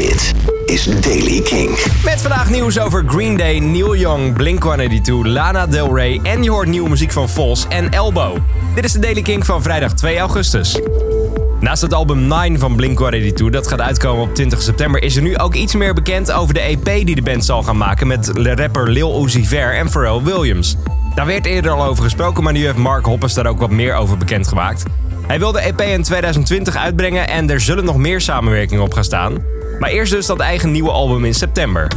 Dit is Daily King. Met vandaag nieuws over Green Day, Neil Young, Blink-182, Lana Del Rey... en je hoort nieuwe muziek van Vols en Elbow. Dit is de Daily King van vrijdag 2 augustus. Naast het album 9 van Blink-182, dat gaat uitkomen op 20 september... is er nu ook iets meer bekend over de EP die de band zal gaan maken... met rapper Lil Uzi Vert en Pharrell Williams. Daar werd eerder al over gesproken, maar nu heeft Mark Hoppers daar ook wat meer over bekendgemaakt. Hij wil de EP in 2020 uitbrengen en er zullen nog meer samenwerkingen op gaan staan. Maar eerst dus dat eigen nieuwe album in september.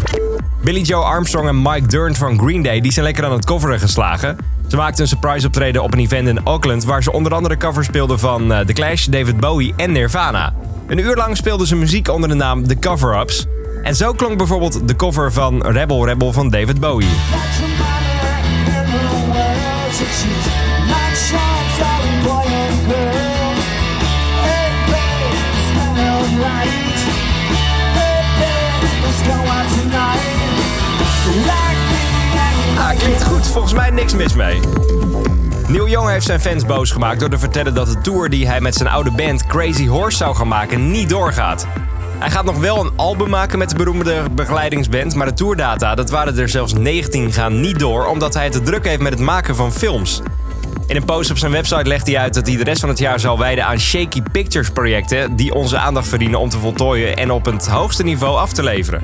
Billy Joe Armstrong en Mike Durnt van Green Day die zijn lekker aan het coveren geslagen. Ze maakten een surprise optreden op een event in Auckland... waar ze onder andere covers speelden van uh, The Clash, David Bowie en Nirvana. Een uur lang speelden ze muziek onder de naam The Cover-Ups. En zo klonk bijvoorbeeld de cover van Rebel Rebel van David Bowie. Niks mis mee. Neil Young heeft zijn fans boos gemaakt door te vertellen dat de tour die hij met zijn oude band Crazy Horse zou gaan maken niet doorgaat. Hij gaat nog wel een album maken met de beroemde begeleidingsband, maar de tourdata, dat waren er zelfs 19, gaan niet door omdat hij te druk heeft met het maken van films. In een post op zijn website legt hij uit dat hij de rest van het jaar zal wijden aan shaky pictures projecten die onze aandacht verdienen om te voltooien en op het hoogste niveau af te leveren.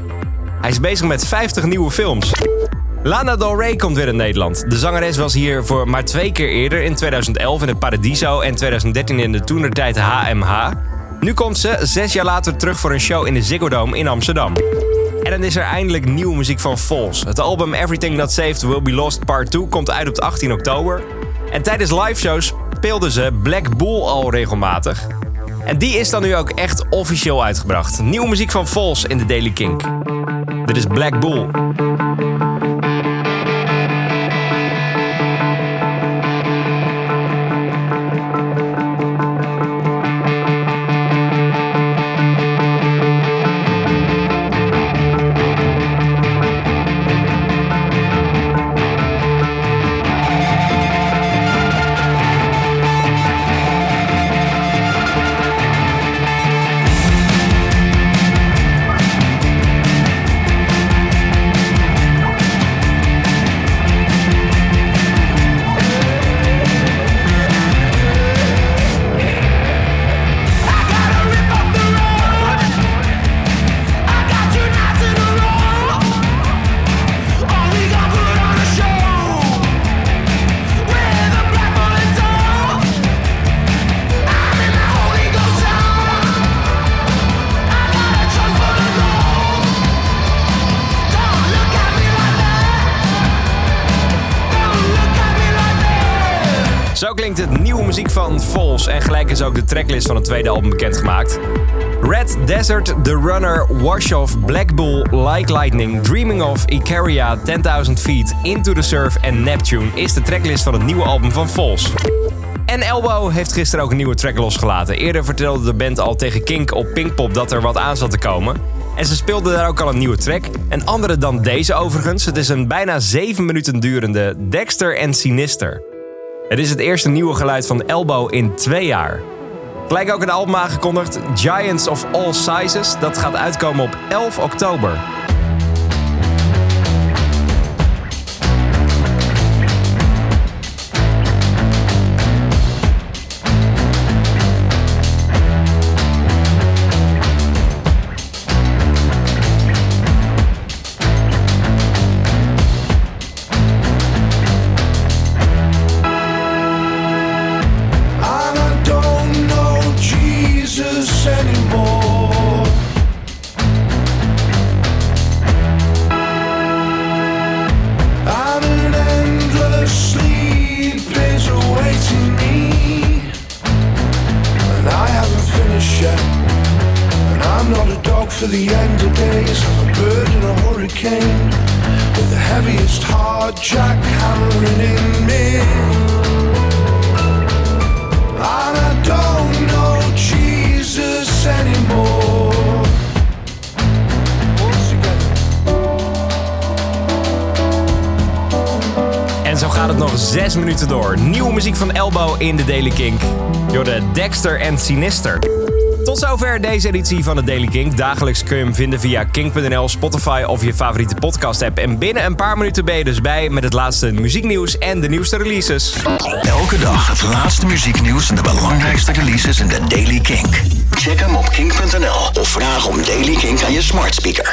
Hij is bezig met 50 nieuwe films. Lana Del Rey komt weer in Nederland. De zangeres was hier voor maar twee keer eerder, in 2011 in het Paradiso en 2013 in de toenertijd HMH. Nu komt ze zes jaar later terug voor een show in de Ziggo Dome in Amsterdam. En dan is er eindelijk nieuwe muziek van Falls. Het album Everything That Saved Will Be Lost Part 2 komt uit op 18 oktober. En tijdens liveshows speelden ze Black Bull al regelmatig. En die is dan nu ook echt officieel uitgebracht. Nieuwe muziek van Falls in de Daily Kink. Dit is Black Bull. Zo klinkt het nieuwe muziek van Vols en gelijk is ook de tracklist van het tweede album bekendgemaakt. Red Desert, The Runner, Wash Off, Black Bull, Like Lightning, Dreaming of, Icaria, 10.000 Feet, Into the Surf en Neptune is de tracklist van het nieuwe album van Vols. En Elbow heeft gisteren ook een nieuwe track losgelaten. Eerder vertelde de band al tegen Kink op Pinkpop dat er wat aan zat te komen. En ze speelden daar ook al een nieuwe track. Een andere dan deze overigens. Het is een bijna 7 minuten durende Dexter en Sinister. Het is het eerste nieuwe geluid van Elbow in twee jaar. Gelijk ook een album aangekondigd, Giants of All Sizes. Dat gaat uitkomen op 11 oktober. For the end of days. I'm a bird in a hurricane. With the heaviest hard jackhammering in me. Gaat het nog zes minuten door. Nieuwe muziek van Elbow in de Daily Kink. Door de Dexter en Sinister. Tot zover deze editie van de Daily Kink. Dagelijks kun je hem vinden via kink.nl, Spotify of je favoriete podcast app. En binnen een paar minuten ben je dus bij met het laatste muzieknieuws en de nieuwste releases. Elke dag het laatste muzieknieuws en de belangrijkste releases in de Daily Kink. Check hem op kink.nl of vraag om Daily Kink aan je smart speaker.